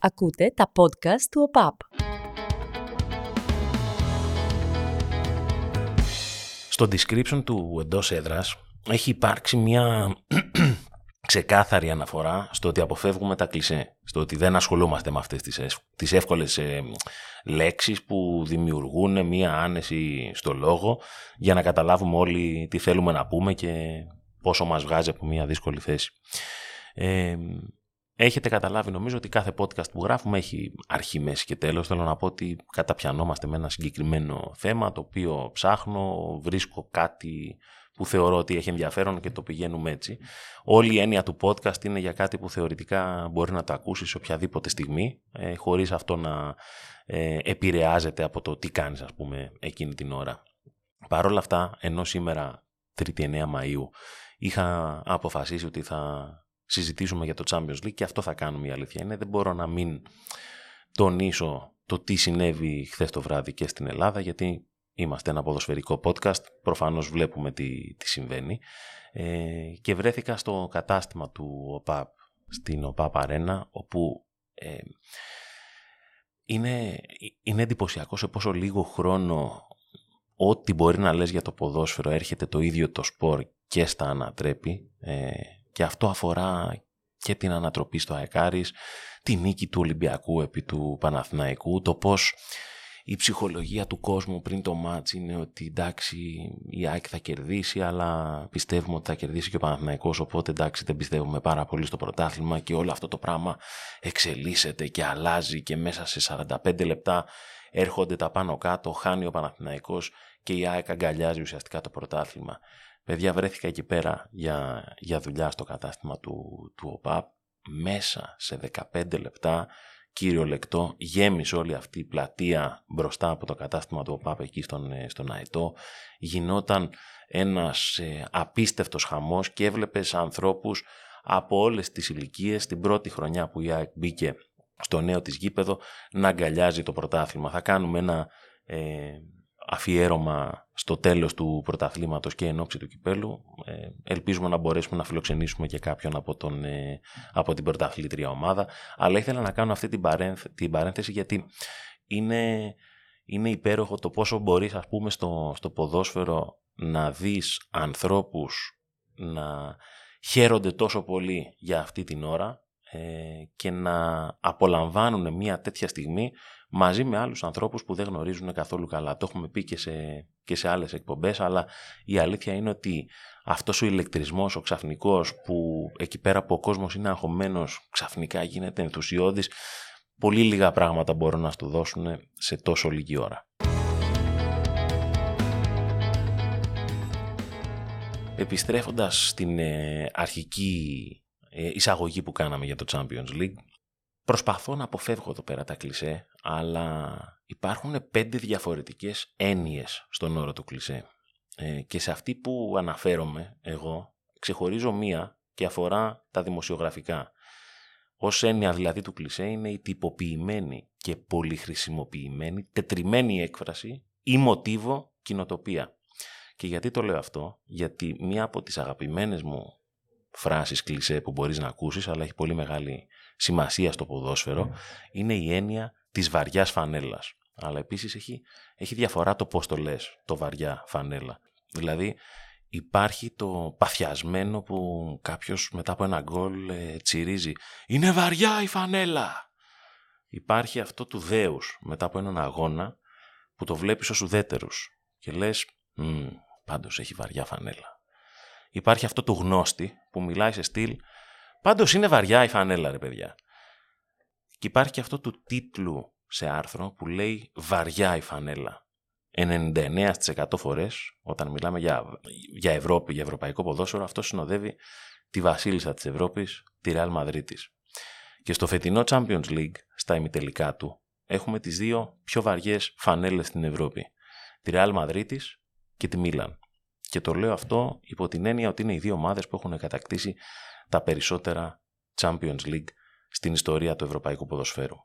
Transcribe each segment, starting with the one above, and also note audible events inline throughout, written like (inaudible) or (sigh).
Ακούτε τα podcast του ΟΠΑΠ. Στο description του εντός έδρας έχει υπάρξει μια (clears throat) ξεκάθαρη αναφορά στο ότι αποφεύγουμε τα κλισέ. Στο ότι δεν ασχολούμαστε με αυτές τις, τις εύκολες ε, λέξεις που δημιουργούν μια άνεση στο λόγο για να καταλάβουμε όλοι τι θέλουμε να πούμε και πόσο μας βγάζει από μια δύσκολη θέση. Ε, Έχετε καταλάβει νομίζω ότι κάθε podcast που γράφουμε έχει αρχή, μέση και τέλος. Θέλω να πω ότι καταπιανόμαστε με ένα συγκεκριμένο θέμα το οποίο ψάχνω, βρίσκω κάτι που θεωρώ ότι έχει ενδιαφέρον και το πηγαίνουμε έτσι. Όλη η έννοια του podcast είναι για κάτι που θεωρητικά μπορεί να το ακούσεις σε οποιαδήποτε στιγμή, ε, χωρίς αυτό να ε, επηρεάζεται από το τι κάνεις ας πούμε εκείνη την ώρα. Παρ' όλα αυτά, ενώ σήμερα 3η 9 Μαΐου είχα αποφασίσει ότι θα συζητήσουμε για το Champions League και αυτό θα κάνουμε η αλήθεια είναι. Δεν μπορώ να μην τονίσω το τι συνέβη χθες το βράδυ και στην Ελλάδα γιατί είμαστε ένα ποδοσφαιρικό podcast, προφανώς βλέπουμε τι, τι συμβαίνει. Ε, και βρέθηκα στο κατάστημα του ΟΠΑΠ στην ΟΠΑΠ Αρένα όπου ε, είναι, είναι εντυπωσιακό σε πόσο λίγο χρόνο ό,τι μπορεί να λες για το ποδόσφαιρο έρχεται το ίδιο το σπορ και στα ανατρέπει. Ε, και αυτό αφορά και την ανατροπή στο Αεκάρης, τη νίκη του Ολυμπιακού επί του Παναθηναϊκού, το πώς η ψυχολογία του κόσμου πριν το μάτς είναι ότι εντάξει η ΑΕΚ θα κερδίσει αλλά πιστεύουμε ότι θα κερδίσει και ο Παναθηναϊκός οπότε εντάξει δεν πιστεύουμε πάρα πολύ στο πρωτάθλημα και όλο αυτό το πράγμα εξελίσσεται και αλλάζει και μέσα σε 45 λεπτά έρχονται τα πάνω κάτω, χάνει ο Παναθηναϊκός και η ΑΕΚ αγκαλιάζει ουσιαστικά το πρωτάθλημα. Παιδιά βρέθηκα εκεί πέρα για, για δουλειά στο κατάστημα του, του ΟΠΑΠ. Μέσα σε 15 λεπτά, κύριο λεκτό, γέμισε όλη αυτή η πλατεία μπροστά από το κατάστημα του ΟΠΑΠ εκεί στον, ε, στον Αετό. Γινόταν ένας ε, απίστευτος χαμός και έβλεπες ανθρώπους από όλες τις ηλικίες την πρώτη χρονιά που η ΑΕΚ μπήκε στο νέο της γήπεδο να αγκαλιάζει το πρωτάθλημα. Θα κάνουμε ένα ε, αφιέρωμα στο τέλος του πρωταθλήματος και εν ώψη του κυπέλου. Ε, ελπίζουμε να μπορέσουμε να φιλοξενήσουμε και κάποιον από, τον, ε, από την πρωταθλήτρια ομάδα. Αλλά ήθελα να κάνω αυτή την, την παρένθεση γιατί είναι, είναι υπέροχο το πόσο μπορείς ας πούμε στο, στο ποδόσφαιρο να δεις ανθρώπους να χαίρονται τόσο πολύ για αυτή την ώρα ε, και να απολαμβάνουν μια τέτοια στιγμή μαζί με άλλους ανθρώπους που δεν γνωρίζουν καθόλου καλά. Το έχουμε πει και σε, και σε άλλες εκπομπές, αλλά η αλήθεια είναι ότι αυτός ο ηλεκτρισμός, ο ξαφνικός, που εκεί πέρα που ο κόσμος είναι αγχωμένος, ξαφνικά γίνεται ενθουσιώδης, πολύ λίγα πράγματα μπορούν να του δώσουν σε τόσο λίγη ώρα. Επιστρέφοντας στην ε, αρχική ε, εισαγωγή που κάναμε για το Champions League, Προσπαθώ να αποφεύγω εδώ πέρα τα κλισέ, αλλά υπάρχουν πέντε διαφορετικές έννοιες στον όρο του κλισέ. Ε, και σε αυτή που αναφέρομαι εγώ, ξεχωρίζω μία και αφορά τα δημοσιογραφικά. Ως έννοια δηλαδή του κλισέ είναι η τυποποιημένη και πολυχρησιμοποιημένη τετριμένη έκφραση ή μοτίβο κοινοτοπία. Και γιατί το λέω αυτό, γιατί μία από τις αγαπημένες μου φράσεις κλισέ που μπορείς να ακούσεις, αλλά έχει πολύ μεγάλη σημασία στο ποδόσφαιρο, είναι η έννοια της βαριάς φανέλας. Αλλά επίσης έχει, έχει διαφορά το πώς το λες, το βαριά φανέλα. Δηλαδή υπάρχει το παθιασμένο που κάποιος μετά από ένα γκολ ε, τσιρίζει «Είναι βαριά η φανέλα!» Υπάρχει αυτό του δέους μετά από έναν αγώνα που το βλέπεις ως ουδέτερους και λες «Πάντως έχει βαριά φανέλα». Υπάρχει αυτό του γνώστη που μιλάει σε στυλ Πάντως είναι βαριά η φανέλα, ρε παιδιά. Και υπάρχει και αυτό του τίτλου σε άρθρο που λέει Βαριά η φανέλα. 99% φορές όταν μιλάμε για, για Ευρώπη, για ευρωπαϊκό ποδόσφαιρο, αυτό συνοδεύει τη βασίλισσα της Ευρώπης, τη Real Madrid Και στο φετινό Champions League, στα ημιτελικά του, έχουμε τις δύο πιο βαριές φανέλες στην Ευρώπη. Τη Real Madrid και τη Μίλαν. Και το λέω αυτό υπό την έννοια ότι είναι οι δύο ομάδες που έχουν κατακτήσει τα περισσότερα Champions League στην ιστορία του ευρωπαϊκού ποδοσφαίρου.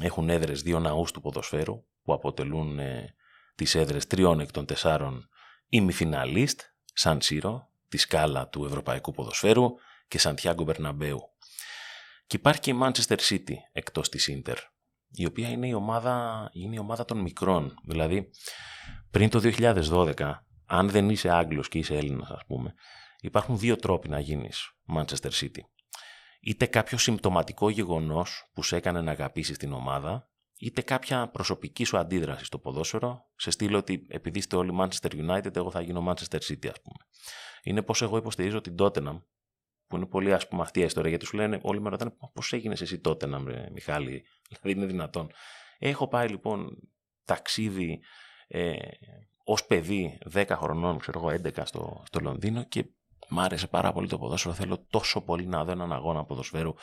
Έχουν έδρες δύο ναούς του ποδοσφαίρου που αποτελούν ε, τις έδρες τριών εκ των τεσσάρων ημιφιναλίστ, Σαν Σύρο, τη σκάλα του ευρωπαϊκού ποδοσφαίρου και Σαντιάγκο Μπερναμπέου. Και Και υπάρχει και η Manchester City εκτός της Inter, η οποία είναι η ομάδα, είναι η ομάδα των μικρών. Δηλαδή, πριν το 2012, αν δεν είσαι Άγγλος και είσαι Έλληνας, ας πούμε, υπάρχουν δύο τρόποι να γίνεις Manchester City. Είτε κάποιο συμπτωματικό γεγονός που σε έκανε να αγαπήσεις την ομάδα, είτε κάποια προσωπική σου αντίδραση στο ποδόσφαιρο, σε στείλω ότι επειδή είστε όλοι Manchester United, εγώ θα γίνω Manchester City, ας πούμε. Είναι πως εγώ υποστηρίζω την Tottenham, που είναι πολύ ας πούμε αυτή η ιστορία, γιατί σου λένε όλοι με ρωτάνε πώς έγινες εσύ Tottenham, Μιχάλη, (laughs) δηλαδή είναι δυνατόν. Έχω πάει λοιπόν ταξίδι ε, ως παιδί 10 χρονών, ξέρω εγώ 11 στο, στο Λονδίνο και Μ' άρεσε πάρα πολύ το ποδόσφαιρο. Θέλω τόσο πολύ να δω έναν αγώνα ποδοσφαίρου.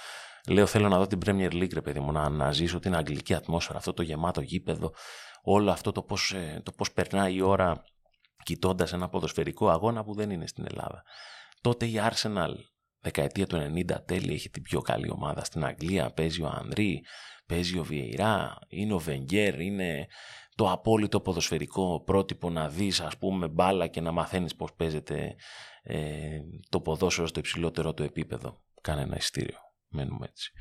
Λέω, θέλω να δω την Premier League, ρε παιδί μου, να αναζήσω την αγγλική ατμόσφαιρα, αυτό το γεμάτο γήπεδο, όλο αυτό το πώς ε, το πώς περνάει η ώρα κοιτώντας ένα ποδοσφαιρικό αγώνα που δεν είναι στην Ελλάδα. Τότε η Arsenal, δεκαετία του 90 τέλη, έχει την πιο καλή ομάδα στην Αγγλία. Παίζει ο Ανδρή, παίζει ο Βιεϊρά, είναι ο Βενγκέρ, είναι το απόλυτο ποδοσφαιρικό πρότυπο να δεις ας πούμε μπάλα και να μαθαίνεις πώς παίζεται ε, το ποδόσφαιρο στο υψηλότερο του επίπεδο. Κάνε ένα ειστήριο. Μένουμε έτσι.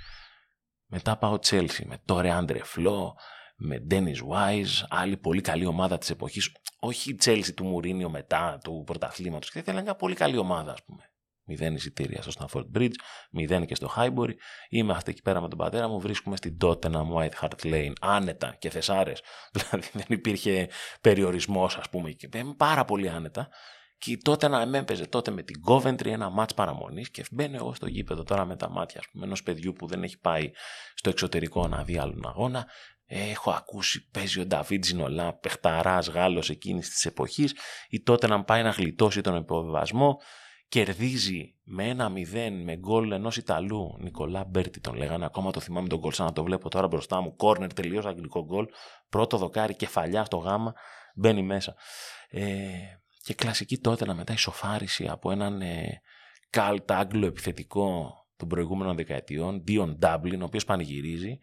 Μετά πάω Chelsea με Τόρε Άντρε Φλό, με Dennis Wise, άλλη πολύ καλή ομάδα της εποχής. Όχι η Chelsea του Μουρίνιο μετά του πρωταθλήματος. Και ήθελα μια πολύ καλή ομάδα ας πούμε. Μηδέν εισιτήρια στο Stanford Bridge, μηδέν και στο Highbury. Είμαστε εκεί πέρα με τον πατέρα μου, βρίσκουμε στην Tottenham White Hart Lane, άνετα και θεσάρες. (laughs) Δηλαδή δεν υπήρχε περιορισμός ας πούμε. Και πάρα πολύ άνετα. Και τότε να με έπαιζε τότε με την Coventry ένα μάτς παραμονής και μπαίνω εγώ στο γήπεδο τώρα με τα μάτια πούμε, ενός παιδιού που δεν έχει πάει στο εξωτερικό να δει άλλον αγώνα. Έχω ακούσει παίζει ο Νταβίτ Ζινολά, παιχταράς Γάλλος εκείνης της εποχής ή τότε να πάει να γλιτώσει τον υποβιβασμό κερδίζει με ένα μηδέν με γκολ ενός Ιταλού, Νικολά Μπέρτι τον λέγανε, ακόμα το θυμάμαι το γκολ σαν να το βλέπω τώρα μπροστά μου, κόρνερ τελείως αγγλικό γκολ, πρώτο δοκάρι, κεφαλιά στο γάμα, μπαίνει μέσα. Ε, και κλασική τότε να μετά ισοφάριση από έναν ε, καλτ Άγγλο επιθετικό των προηγούμενων δεκαετιών, Dion Dublin, ο οποίος πανηγυρίζει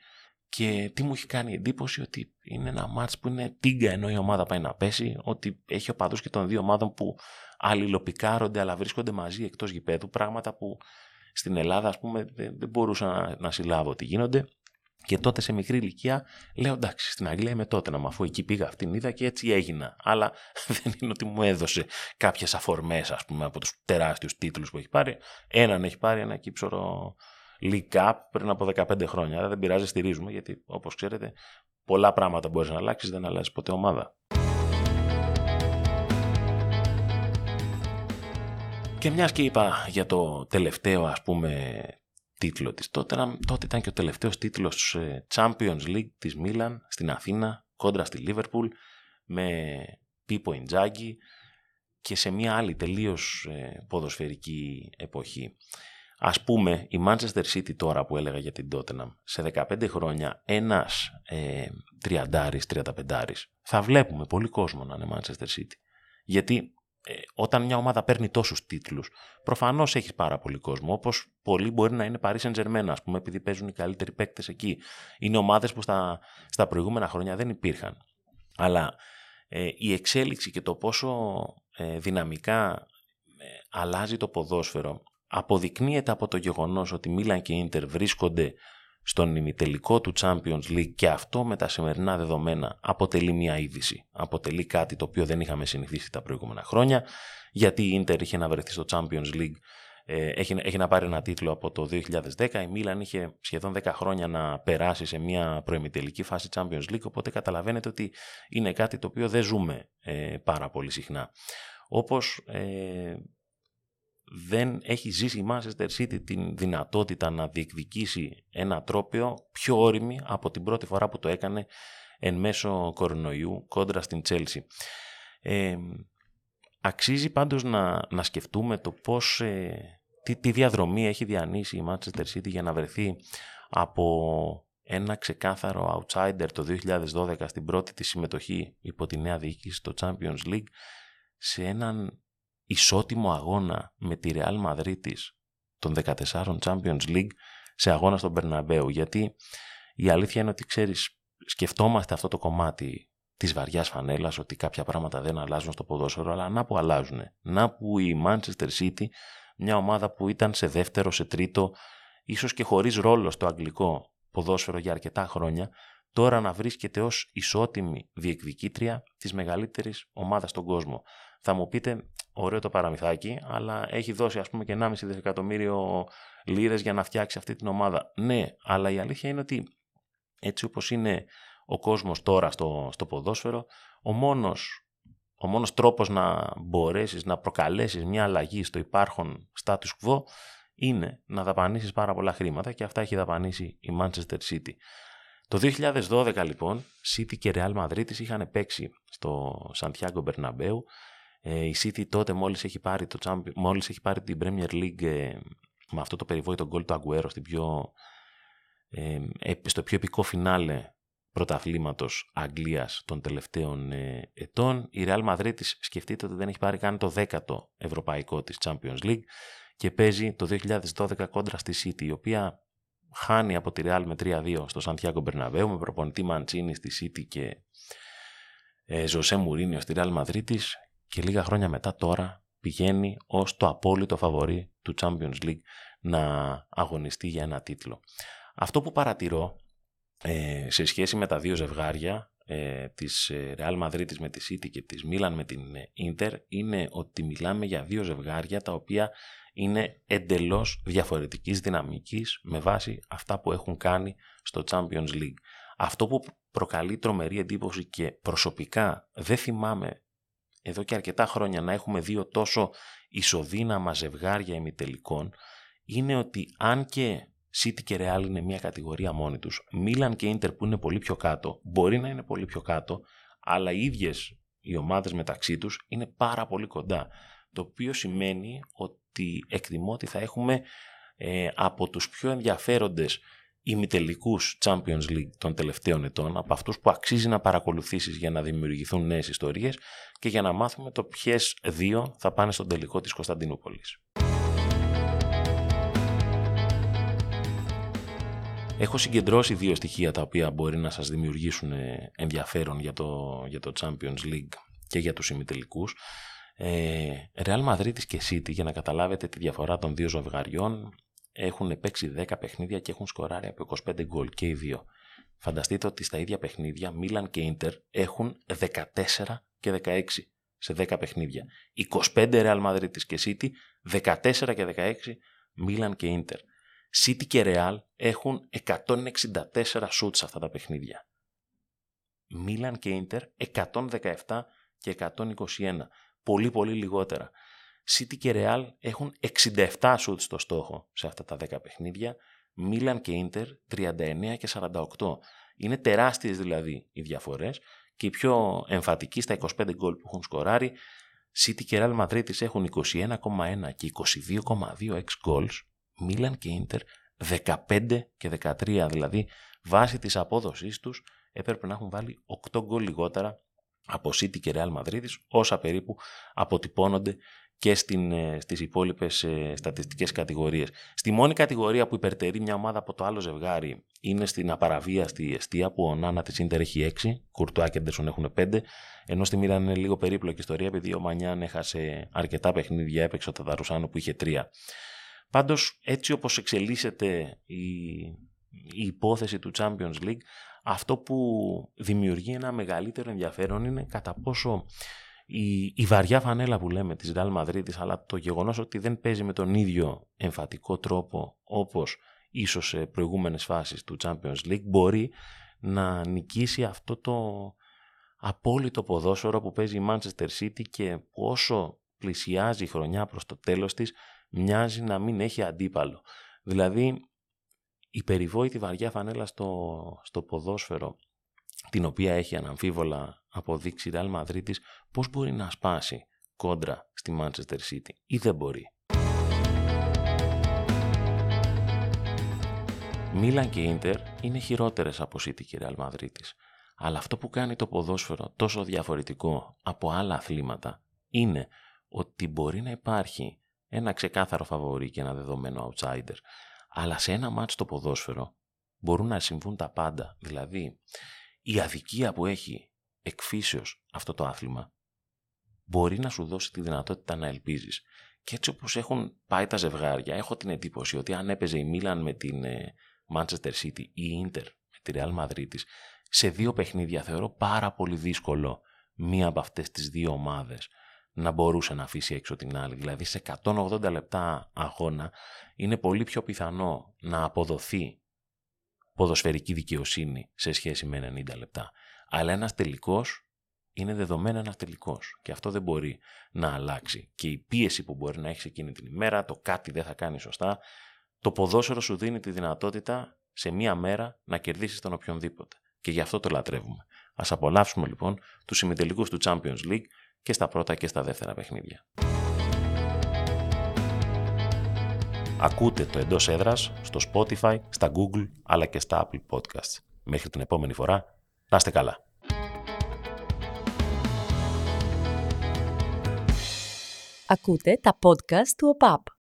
και τι μου έχει κάνει εντύπωση ότι είναι ένα ματς που είναι τίγκα ενώ η ομάδα πάει να πέσει, ότι έχει οπαδούς και των δύο ομάδων που αλληλοπικάρονται αλλά βρίσκονται μαζί εκτός γηπέδου, πράγματα που στην Ελλάδα ας πούμε δεν μπορούσα να, να συλλάβω ότι γίνονται. Και τότε σε μικρή ηλικία λέω εντάξει, στην Αγγλία είμαι τότε να αφού εκεί πήγα αυτήν είδα και έτσι έγινα. Αλλά (laughs) δεν είναι ότι μου έδωσε κάποιες αφορμές, ας πούμε, από τους τεράστιους τίτλους που έχει πάρει. Έναν έχει πάρει ένα κύψορο League Cup πριν από 15 χρόνια. Αλλά δεν πειράζει, στηρίζουμε γιατί όπως ξέρετε, πολλά πράγματα μπορείς να αλλάξεις, δεν αλλάζει ποτέ ομάδα. Και μιας και είπα για το τελευταίο ας πούμε τίτλο της. Τότε, τότε ήταν και ο τελευταίος τίτλος ε, Champions League της Μίλαν στην Αθήνα κόντρα στη Λίβερπουλ με Πίπο Ιντζάγκη και σε μια άλλη τελείως ε, ποδοσφαιρική εποχή. Ας πούμε η Manchester City τώρα που έλεγα για την Tottenham σε 15 χρόνια ένας ε, τριαντάρης, τριανταπεντάρης θα βλέπουμε πολύ κόσμο να είναι Manchester City. Γιατί ε, όταν μια ομάδα παίρνει τόσους τίτλους, προφανώς έχεις πάρα πολύ κόσμο. Όπως πολλοί μπορεί να είναι Paris Saint-Germain, ας πούμε, επειδή παίζουν οι καλύτεροι παίκτες εκεί. Είναι ομάδες που στα, στα προηγούμενα χρόνια δεν υπήρχαν. Αλλά ε, η εξέλιξη και το πόσο ε, δυναμικά αλλάζει το ποδόσφαιρο αποδεικνύεται από το γεγονός ότι Μίλαν και Ίντερ βρίσκονται στον ημιτελικό του Champions League και αυτό με τα σημερινά δεδομένα αποτελεί μια είδηση. Αποτελεί κάτι το οποίο δεν είχαμε συνηθίσει τα προηγούμενα χρόνια γιατί η Ίντερ είχε να βρεθεί στο Champions League ε, έχει, έχει να πάρει ένα τίτλο από το 2010. Η Μίλαν είχε σχεδόν 10 χρόνια να περάσει σε μια προημιτελική φάση Champions League, οπότε καταλαβαίνετε ότι είναι κάτι το οποίο δεν ζούμε ε, πάρα πολύ συχνά. Όπως ε, δεν έχει ζήσει η Manchester City την δυνατότητα να διεκδικήσει ένα τρόπιο πιο όρημη από την πρώτη φορά που το έκανε εν μέσω κορονοϊού κόντρα στην Chelsea. Ε, αξίζει πάντως να, να σκεφτούμε το πώς, ε, τι, τι διαδρομή έχει διανύσει η Manchester City για να βρεθεί από ένα ξεκάθαρο outsider το 2012 στην πρώτη της συμμετοχή υπό τη νέα διοίκηση στο Champions League σε έναν ισότιμο αγώνα με τη Real Madrid των 14 Champions League σε αγώνα στον Περναμπέου. Γιατί η αλήθεια είναι ότι ξέρεις, σκεφτόμαστε αυτό το κομμάτι της βαριάς φανέλας, ότι κάποια πράγματα δεν αλλάζουν στο ποδόσφαιρο, αλλά να που αλλάζουν. Να που η Manchester City, μια ομάδα που ήταν σε δεύτερο, σε τρίτο ίσως και χωρίς ρόλο στο αγγλικό ποδόσφαιρο για αρκετά χρόνια, τώρα να βρίσκεται ως ισότιμη διεκδικήτρια της μεγαλύτερης ομάδας στον κόσμο. Θα μου πείτε, ωραίο το παραμυθάκι, αλλά έχει δώσει ας πούμε και 1,5 δισεκατομμύριο λίρες για να φτιάξει αυτή την ομάδα. Ναι, αλλά η αλήθεια είναι ότι έτσι όπως είναι ο κόσμος τώρα στο, στο ποδόσφαιρο, ο μόνος, ο μόνος τρόπος να μπορέσεις να προκαλέσεις μια αλλαγή στο υπάρχον status quo είναι να δαπανίσεις πάρα πολλά χρήματα και αυτά έχει δαπανίσει η Manchester City. Το 2012 λοιπόν, City και Real Madrid είχαν παίξει στο Santiago Bernabeu. Ε, η City τότε μόλις έχει πάρει, το Champions, μόλις έχει πάρει την Premier League ε, με αυτό το περιβόητο γκολ του Aguero στην πιο, ε, στο πιο επικό φινάλε πρωταθλήματος Αγγλίας των τελευταίων ε, ετών. Η Real Madrid σκεφτείτε ότι δεν έχει πάρει καν το 10ο ευρωπαϊκό της Champions League και παίζει το 2012 κόντρα στη City, η οποία χάνει από τη Real με 3-2 στο Σαντιάκο Μπερναβέου με προπονητή Μαντσίνη στη City και ε, Ζωσέ Μουρίνιο στη Real Madrid και λίγα χρόνια μετά τώρα πηγαίνει ως το απόλυτο φαβορή του Champions League να αγωνιστεί για ένα τίτλο. Αυτό που παρατηρώ ε, σε σχέση με τα δύο ζευγάρια ε, της ε, Real Madrid με τη City και της Milan με την ε, Inter είναι ότι μιλάμε για δύο ζευγάρια τα οποία είναι εντελώς διαφορετικής δυναμικής με βάση αυτά που έχουν κάνει στο Champions League. Αυτό που προκαλεί τρομερή εντύπωση και προσωπικά δεν θυμάμαι εδώ και αρκετά χρόνια να έχουμε δύο τόσο ισοδύναμα ζευγάρια ημιτελικών είναι ότι αν και City και Real είναι μια κατηγορία μόνη τους, Milan και Inter που είναι πολύ πιο κάτω, μπορεί να είναι πολύ πιο κάτω, αλλά οι ίδιες οι ομάδες μεταξύ τους είναι πάρα πολύ κοντά. Το οποίο σημαίνει ότι εκτιμώ ότι θα έχουμε ε, από τους πιο ενδιαφέροντες ημιτελικούς Champions League των τελευταίων ετών, από αυτούς που αξίζει να παρακολουθήσεις για να δημιουργηθούν νέες ιστορίες και για να μάθουμε το ποιες δύο θα πάνε στον τελικό της Κωνσταντινούπολης. Έχω συγκεντρώσει δύο στοιχεία τα οποία μπορεί να σας δημιουργήσουν ε, ενδιαφέρον για το, για το Champions League και για τους ημιτελικούς. Ε, Real Madrid και City, για να καταλάβετε τη διαφορά των δύο ζευγαριών, έχουν παίξει 10 παιχνίδια και έχουν σκοράρει από 25 γκολ και οι δύο. Φανταστείτε ότι στα ίδια παιχνίδια Milan και Inter έχουν 14 και 16 σε 10 παιχνίδια. 25 Real Madrid και City, 14 και 16 Milan και Inter. City και Real έχουν 164 σουτς σε αυτά τα παιχνίδια. Milan και Inter 117 και 121. Πολύ πολύ λιγότερα. City και Real έχουν 67 σουτ στο στόχο σε αυτά τα 10 παιχνίδια. Milan και Inter 39 και 48. Είναι τεράστιες δηλαδή οι διαφορές και οι πιο εμφατικοί στα 25 γκολ που έχουν σκοράρει City και Real Madrid έχουν 21,1 και 22,2 ex goals Μίλαν και Ίντερ 15 και 13. Δηλαδή, βάσει της απόδοσής τους έπρεπε να έχουν βάλει 8 γκολ λιγότερα από City και Real Madrid, όσα περίπου αποτυπώνονται και στην, ε, στις υπόλοιπες ε, στατιστικές κατηγορίες. Στη μόνη κατηγορία που υπερτερεί μια ομάδα από το άλλο ζευγάρι είναι στην απαραβίαστη αιστεία που ο Νάνα της Ίντερ έχει 6, Κουρτουά και Έντερσον έχουν 5, ενώ στη Μίλαν είναι λίγο περίπλοκη ιστορία επειδή ο Μανιάν έχασε αρκετά παιχνίδια, έπαιξε ο Ταδαρουσάνο που είχε 3. Πάντως έτσι όπως εξελίσσεται η, η υπόθεση του Champions League αυτό που δημιουργεί ένα μεγαλύτερο ενδιαφέρον είναι κατά πόσο η, η βαριά φανέλα που λέμε της Real Madrid αλλά το γεγονός ότι δεν παίζει με τον ίδιο εμφατικό τρόπο όπως ίσως σε προηγούμενες φάσεις του Champions League μπορεί να νικήσει αυτό το απόλυτο ποδόσφαιρο που παίζει η Manchester City και όσο πλησιάζει η χρονιά προς το τέλος της μοιάζει να μην έχει αντίπαλο. Δηλαδή, η περιβόητη βαριά φανέλα στο, στο ποδόσφαιρο, την οποία έχει αναμφίβολα αποδείξει η Real Madrid πώς μπορεί να σπάσει κόντρα στη Manchester City ή δεν μπορεί. Μίλαν και Ίντερ είναι χειρότερες από City και Real Madrid αλλά αυτό που κάνει το ποδόσφαιρο τόσο διαφορετικό από άλλα αθλήματα είναι ότι μπορεί να υπάρχει ένα ξεκάθαρο φαβορή και ένα δεδομένο outsider. Αλλά σε ένα μάτς το ποδόσφαιρο μπορούν να συμβούν τα πάντα. Δηλαδή, η αδικία που έχει εκφύσεως αυτό το άθλημα μπορεί να σου δώσει τη δυνατότητα να ελπίζεις. Και έτσι όπως έχουν πάει τα ζευγάρια, έχω την εντύπωση ότι αν έπαιζε η Μίλαν με την ε, Manchester City ή η Inter με τη Real Madrid σε δύο παιχνίδια θεωρώ πάρα πολύ δύσκολο μία από αυτές τις δύο ομάδες να μπορούσε να αφήσει έξω την άλλη. Δηλαδή σε 180 λεπτά αγώνα είναι πολύ πιο πιθανό να αποδοθεί ποδοσφαιρική δικαιοσύνη σε σχέση με 90 λεπτά. Αλλά ένας τελικός είναι δεδομένο ένας τελικός. Και αυτό δεν μπορεί να αλλάξει. Και η πίεση που μπορεί να έχεις εκείνη την ημέρα, το κάτι δεν θα κάνει σωστά, το ποδόσφαιρο σου δίνει τη δυνατότητα σε μία μέρα να κερδίσεις τον οποιονδήποτε. Και γι' αυτό το λατρεύουμε. Α απολαύσουμε λοιπόν τους ημιτελικούς του Champions League και στα πρώτα και στα δεύτερα παιχνίδια. Ακούτε το εντός έδρας στο Spotify, στα Google αλλά και στα Apple Podcasts. Μέχρι την επόμενη φορά, να είστε καλά. Ακούτε τα podcast του ΟΠΑΠ.